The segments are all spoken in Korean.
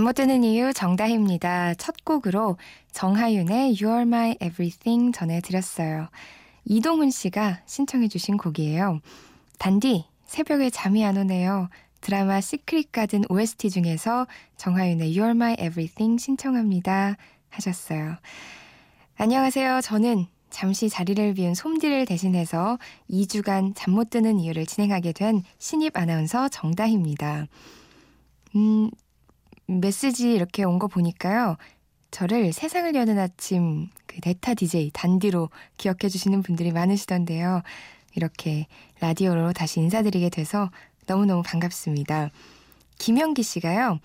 잠 못 드는 이유 정다희입니다. 첫 곡으로 정하윤의 You're My Everything 전해드렸어요. 이동훈 씨가 신청해 주신 곡이에요. 단디, 새벽에 잠이 안 오네요. 드라마 시크릿 가든 OST 중에서 정하윤의 You're My Everything 신청합니다. 하셨어요. 안녕하세요. 저는 잠시 자리를 비운 솜디를 대신해서 2주간 잠 못 드는 이유를 진행하게 된 신입 아나운서 정다희입니다. 음, 메시지 이렇게 온 거 보니까요. 저를 세상을 여는 아침 그 데타 DJ 단디로 기억해 주시는 분들이 많으시던데요. 이렇게 라디오로 다시 인사드리게 돼서 너무너무 반갑습니다. 김영기 씨가요.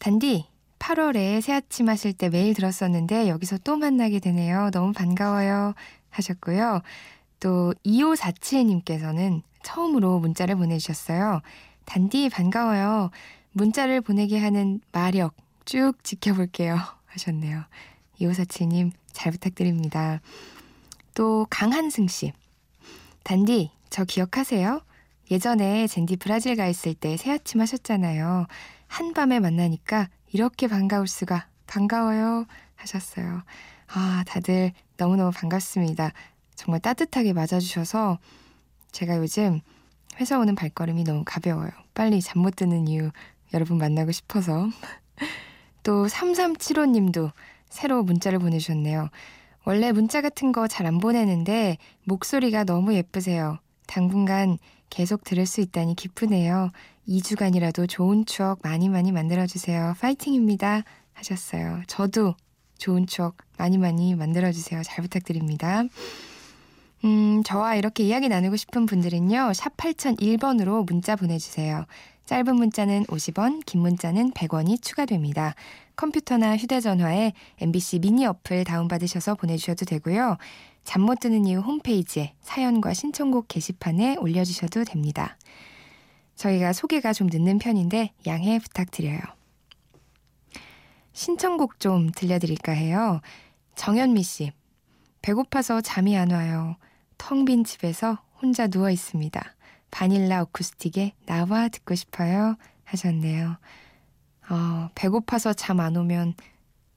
단디 8월에 새 아침 하실 때 매일 들었었는데 여기서 또 만나게 되네요. 너무 반가워요. 하셨고요. 또 2547님께서는 처음으로 문자를 보내주셨어요. 단디 반가워요. 문자를 보내게 하는 마력 쭉 지켜볼게요. 하셨네요. 2547님 잘 부탁드립니다. 또 강한승 씨. 단디, 저 기억하세요? 예전에 젠디 브라질 가 있을 때 새아침 하셨잖아요. 한밤에 만나니까 이렇게 반가울 수가 반가워요 하셨어요. 아, 다들 너무너무 반갑습니다. 정말 따뜻하게 맞아주셔서 제가 요즘 회사 오는 발걸음이 너무 가벼워요. 빨리 잠 못 드는 이유 여러분 만나고 싶어서. 또 3375님도 새로 문자를 보내주셨네요. 원래 문자 같은 거 잘 안 보내는데 목소리가 너무 예쁘세요. 당분간 계속 들을 수 있다니 기쁘네요. 2주간이라도 좋은 추억 많이 많이 만들어주세요. 파이팅입니다. 하셨어요. 저도 좋은 추억 많이 많이 만들어주세요. 잘 부탁드립니다. 음, 저와 이렇게 이야기 나누고 싶은 분들은요, 샵 8001번으로 문자 보내주세요. 짧은 문자는 50원, 긴 문자는 100원이 추가됩니다. 컴퓨터나 휴대전화에 MBC 미니 어플 다운받으셔서 보내주셔도 되고요. 잠 못 드는 이유 홈페이지에 사연과 신청곡 게시판에 올려주셔도 됩니다. 저희가 소개가 좀 늦는 편인데 양해 부탁드려요. 신청곡 좀 들려드릴까 해요. 정현미 씨. 배고파서 잠이 안 와요. 텅 빈 집에서 혼자 누워 있습니다. 바닐라 어쿠스틱에 나와 듣고 싶어요 하셨네요. 어, 배고파서 잠 안 오면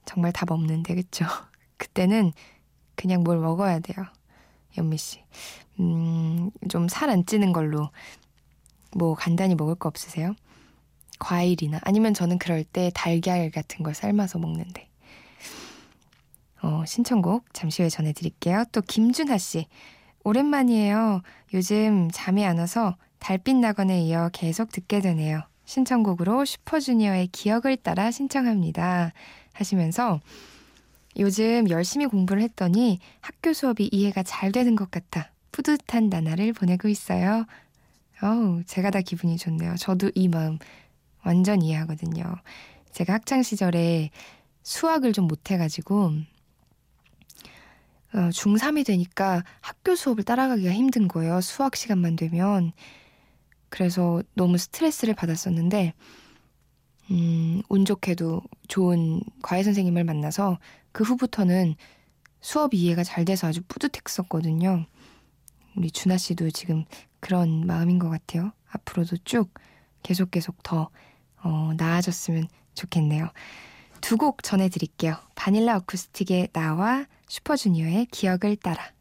정말 답 없는데 그쵸? 그때는 그냥 뭘 먹어야 돼요. 연미 씨. 음, 좀 살 안 찌는 걸로 뭐 간단히 먹을 거 없으세요? 과일이나 아니면 저는 그럴 때 달걀 같은 걸 삶아서 먹는데. 어, 신청곡 잠시 후에 전해드릴게요. 또 김준하 씨. 오랜만이에요. 요즘 잠이 안 와서 달빛 낙원에 이어 계속 듣게 되네요. 신청곡으로 슈퍼주니어의 기억을 따라 신청합니다. 하시면서 요즘 열심히 공부를 했더니 학교 수업이 이해가 잘 되는 것 같아 뿌듯한 나날을 보내고 있어요. 어우, 제가 다 기분이 좋네요. 저도 이 마음 완전 이해하거든요. 제가 학창 시절에 수학을 좀 못해가지고 어, 중3이 되니까 학교 수업을 따라가기가 힘든 거예요. 수학 시간만 되면. 그래서 너무 스트레스를 받았었는데, 음, 운 좋게도 좋은 과외 선생님을 만나서 그 후부터는 수업 이해가 잘 돼서 아주 뿌듯했었거든요. 우리 준하 씨도 지금 그런 마음인 것 같아요. 앞으로도 쭉 계속 계속 더 어, 나아졌으면 좋겠네요. 두 곡 전해드릴게요. 바닐라 어쿠스틱의 나와 슈퍼주니어의 기억을 따라.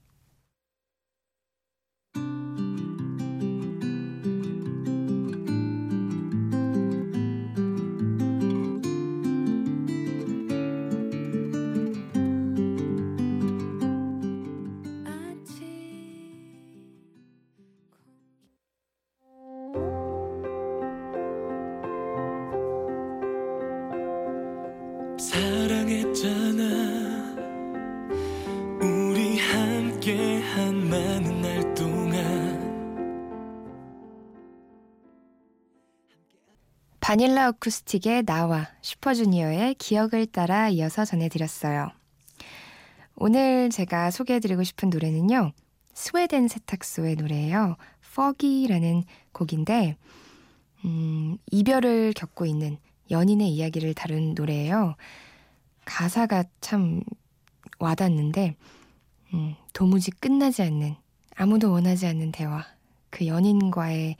바닐라 어쿠스틱의 나와 슈퍼주니어의 기억을 따라 이어서 전해드렸어요. 오늘 제가 소개해드리고 싶은 노래는요. 스웨덴 세탁소의 노래예요. Foggy라는 곡인데 음, 이별을 겪고 있는 연인의 이야기를 다룬 노래예요. 가사가 참 와닿는데 음, 도무지 끝나지 않는 아무도 원하지 않는 대화 그 연인과의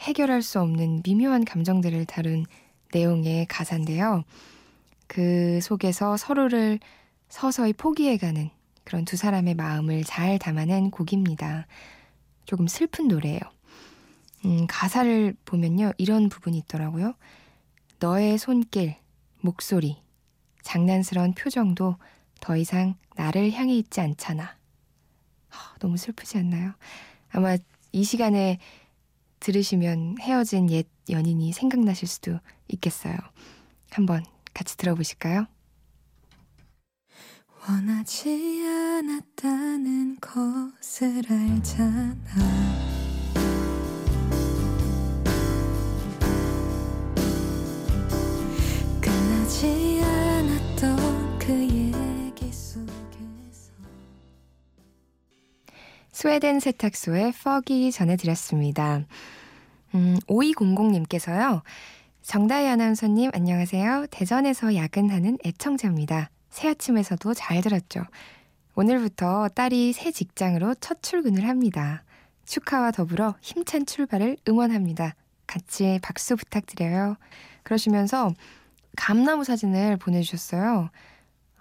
해결할 수 없는 미묘한 감정들을 다룬 내용의 가사인데요. 그 속에서 서로를 서서히 포기해가는 그런 두 사람의 마음을 잘 담아낸 곡입니다. 조금 슬픈 노래예요. 음, 가사를 보면요. 이런 부분이 있더라고요. 너의 손길, 목소리, 장난스러운 표정도 더 이상 나를 향해 있지 않잖아. 너무 슬프지 않나요? 아마 이 시간에 들으시면 헤어진 옛 연인이 생각나실 수도 있겠어요. 한번 같이 들어보실까요? 원하지 않았다는 것을 알잖아. 스웨덴 세탁소의 fog이 전해드렸습니다. 음, 5200님께서요. 정다희 아나운서님 안녕하세요. 대전에서 야근하는 애청자입니다. 새 아침에서도 잘 들었죠. 오늘부터 딸이 새 직장으로 첫 출근을 합니다. 축하와 더불어 힘찬 출발을 응원합니다. 같이 박수 부탁드려요. 그러시면서 감나무 사진을 보내주셨어요.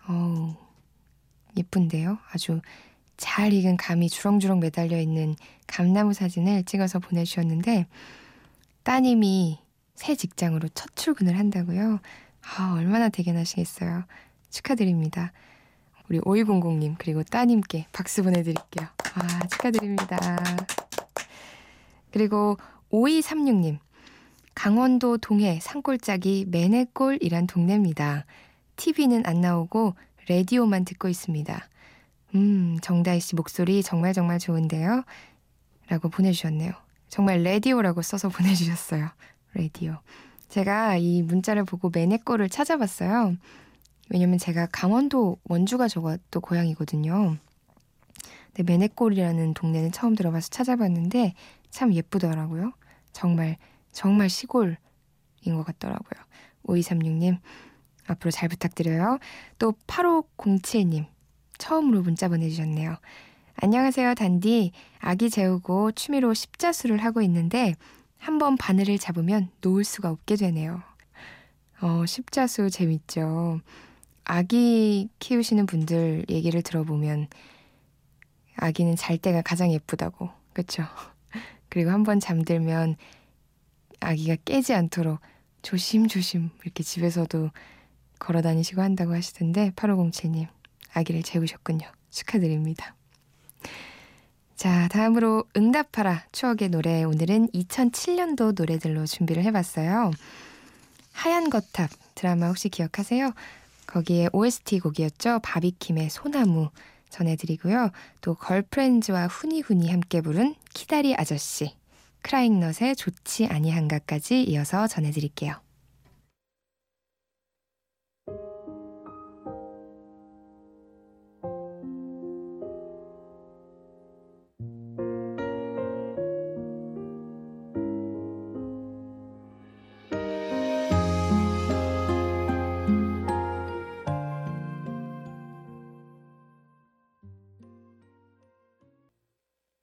어우, 예쁜데요? 아주 잘 익은 감이 주렁주렁 매달려 있는 감나무 사진을 찍어서 보내주셨는데, 따님이 새 직장으로 첫 출근을 한다고요? 아, 얼마나 대견하시겠어요. 축하드립니다. 우리 5200님, 그리고 따님께 박수 보내드릴게요. 아, 축하드립니다. 그리고 5236님, 강원도 동해 산골짜기 매내골이란 동네입니다. TV는 안 나오고 라디오만 듣고 있습니다. 음, 정다희 씨 목소리 정말 정말 좋은데요? 라고 보내주셨네요. 정말 라디오라고 써서 보내주셨어요. 라디오. 제가 이 문자를 보고 매내골을 찾아봤어요. 왜냐면 제가 강원도 원주가 저가 또 고향이거든요. 근데 매내골이라는 동네는 처음 들어봐서 찾아봤는데 참 예쁘더라고요. 정말 정말 시골인 것 같더라고요. 5236님 앞으로 잘 부탁드려요. 또 8507님 처음으로 문자 보내주셨네요. 안녕하세요, 단디. 아기 재우고 취미로 십자수를 하고 있는데 한 번 바늘을 잡으면 놓을 수가 없게 되네요. 어, 십자수 재밌죠. 아기 키우시는 분들 얘기를 들어보면 아기는 잘 때가 가장 예쁘다고. 그쵸? 그리고 한 번 잠들면 아기가 깨지 않도록 조심조심 이렇게 집에서도 걸어 다니시고 한다고 하시던데 8507님 아기를 재우셨군요. 축하드립니다. 자, 다음으로 응답하라 추억의 노래 오늘은 2007년도 노래들로 준비를 해봤어요. 하얀 거탑 드라마 혹시 기억하세요? 거기에 OST 곡이었죠. 바비킴의 소나무 전해드리고요. 또 걸프렌즈와 후니후니 함께 부른 키다리 아저씨 크라잉넛의 좋지 아니한가까지 이어서 전해드릴게요.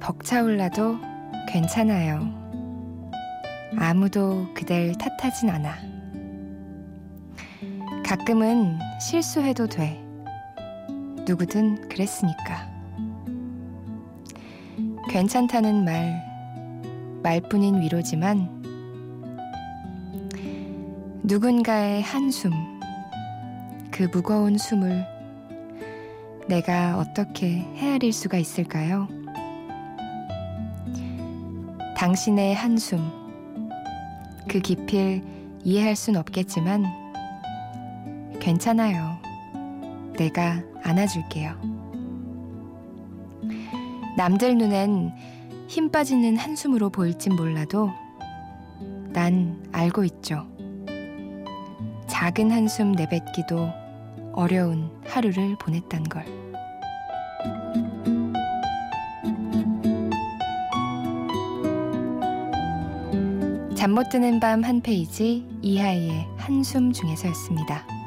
벅차올라도 괜찮아요. 아무도 그댈 탓하진 않아. 가끔은 실수해도 돼. 누구든 그랬으니까. 괜찮다는 말, 말뿐인 위로지만 누군가의 한숨, 그 무거운 숨을 내가 어떻게 헤아릴 수가 있을까요? 당신의 한숨, 그 깊이를 이해할 순 없겠지만 괜찮아요. 내가 안아줄게요. 남들 눈엔 힘 빠지는 한숨으로 보일진 몰라도 난 알고 있죠. 작은 한숨 내뱉기도 어려운 하루를 보냈단 걸. 잠 못 드는 밤 한 페이지 이하이의 한숨 중에서였습니다.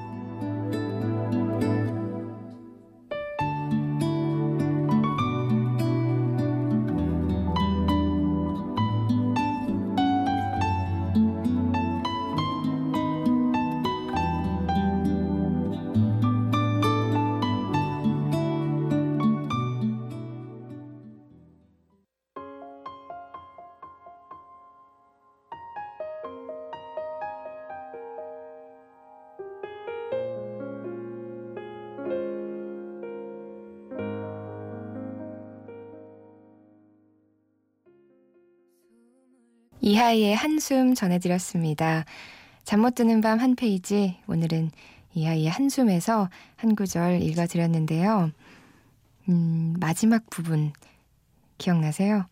이하이의 한숨 전해드렸습니다. 잠 못 드는 밤 한 페이지. 오늘은 이하이의 한숨에서 한 구절 읽어드렸는데요. 음, 마지막 부분 기억나세요?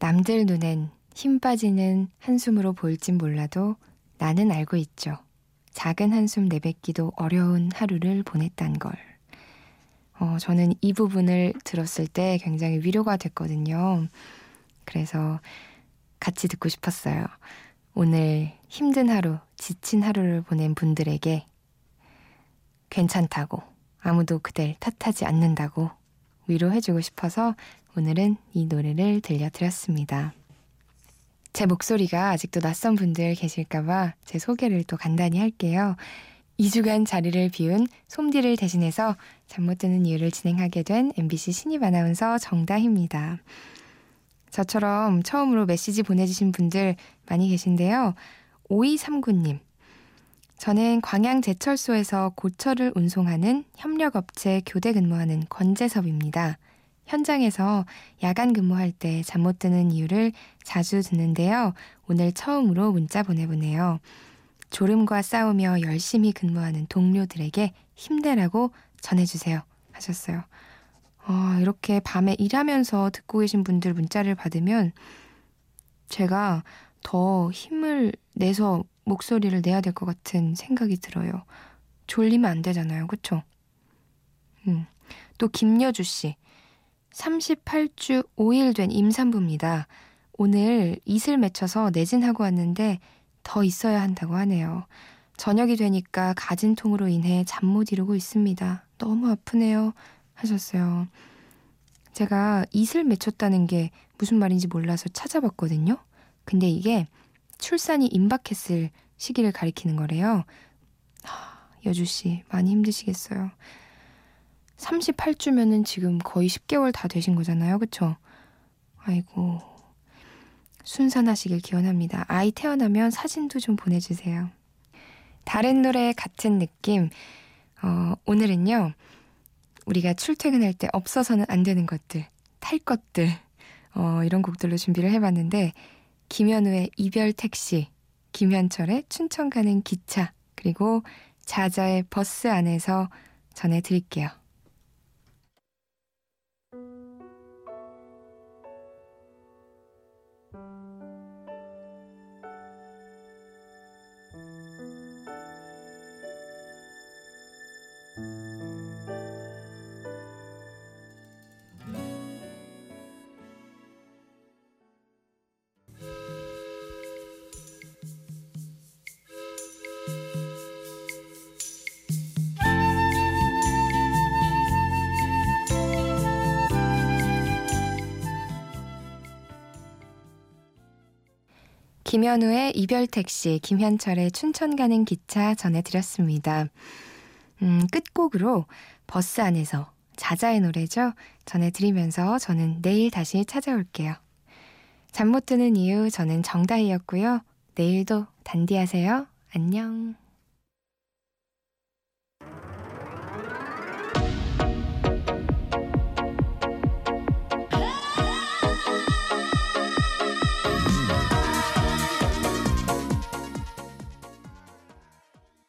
남들 눈엔 힘 빠지는 한숨으로 보일진 몰라도 나는 알고 있죠. 작은 한숨 내뱉기도 어려운 하루를 보냈단 걸. 어, 저는 이 부분을 들었을 때 굉장히 위로가 됐거든요. 그래서 같이 듣고 싶었어요. 오늘 힘든 하루, 지친 하루를 보낸 분들에게 괜찮다고, 아무도 그댈 탓하지 않는다고 위로해주고 싶어서 오늘은 이 노래를 들려드렸습니다. 제 목소리가 아직도 낯선 분들 계실까봐 제 소개를 또 간단히 할게요. 2주간 자리를 비운 솜디를 대신해서 잠 못 드는 이유를 진행하게 된 MBC 신입 아나운서 정다희입니다. 저처럼 처음으로 메시지 보내주신 분들 많이 계신데요. 5239님. 저는 광양 제철소에서 고철을 운송하는 협력업체 교대 근무하는 권재섭입니다. 현장에서 야간 근무할 때 잠 못 드는 이유를 자주 듣는데요. 오늘 처음으로 문자 보내보네요. 졸음과 싸우며 열심히 근무하는 동료들에게 힘내라고 전해주세요. 하셨어요. 아, 이렇게 밤에 일하면서 듣고 계신 분들 문자를 받으면 제가 더 힘을 내서 목소리를 내야 될 것 같은 생각이 들어요. 졸리면 안 되잖아요. 그쵸? 음. 또 김여주 씨. 38주 5일 된 임산부입니다. 오늘 이슬 맺혀서 내진하고 왔는데 더 있어야 한다고 하네요. 저녁이 되니까 가진 통으로 인해 잠 못 이루고 있습니다. 너무 아프네요. 하셨어요. 제가 이슬 맺혔다는 게 무슨 말인지 몰라서 찾아봤거든요. 근데 이게 출산이 임박했을 시기를 가리키는 거래요. 여주 씨, 많이 힘드시겠어요. 38주면은 지금 거의 10개월 다 되신 거잖아요. 그쵸? 아이고. 순산하시길 기원합니다. 아이 태어나면 사진도 좀 보내주세요. 다른 노래 같은 느낌. 어, 오늘은요. 우리가 출퇴근할 때 없어서는 안 되는 것들, 탈 것들, 어, 이런 곡들로 준비를 해봤는데, 김현우의 이별 택시, 김현철의 춘천 가는 기차, 그리고 자자의 버스 안에서 전해드릴게요. 김현우의 이별 택시, 김현철의 춘천 가는 기차 전해드렸습니다. 음, 끝곡으로 버스 안에서 자자의 노래죠. 전해드리면서 저는 내일 다시 찾아올게요. 잠 못 드는 이유 저는 정다희였고요. 내일도 단디하세요. 안녕.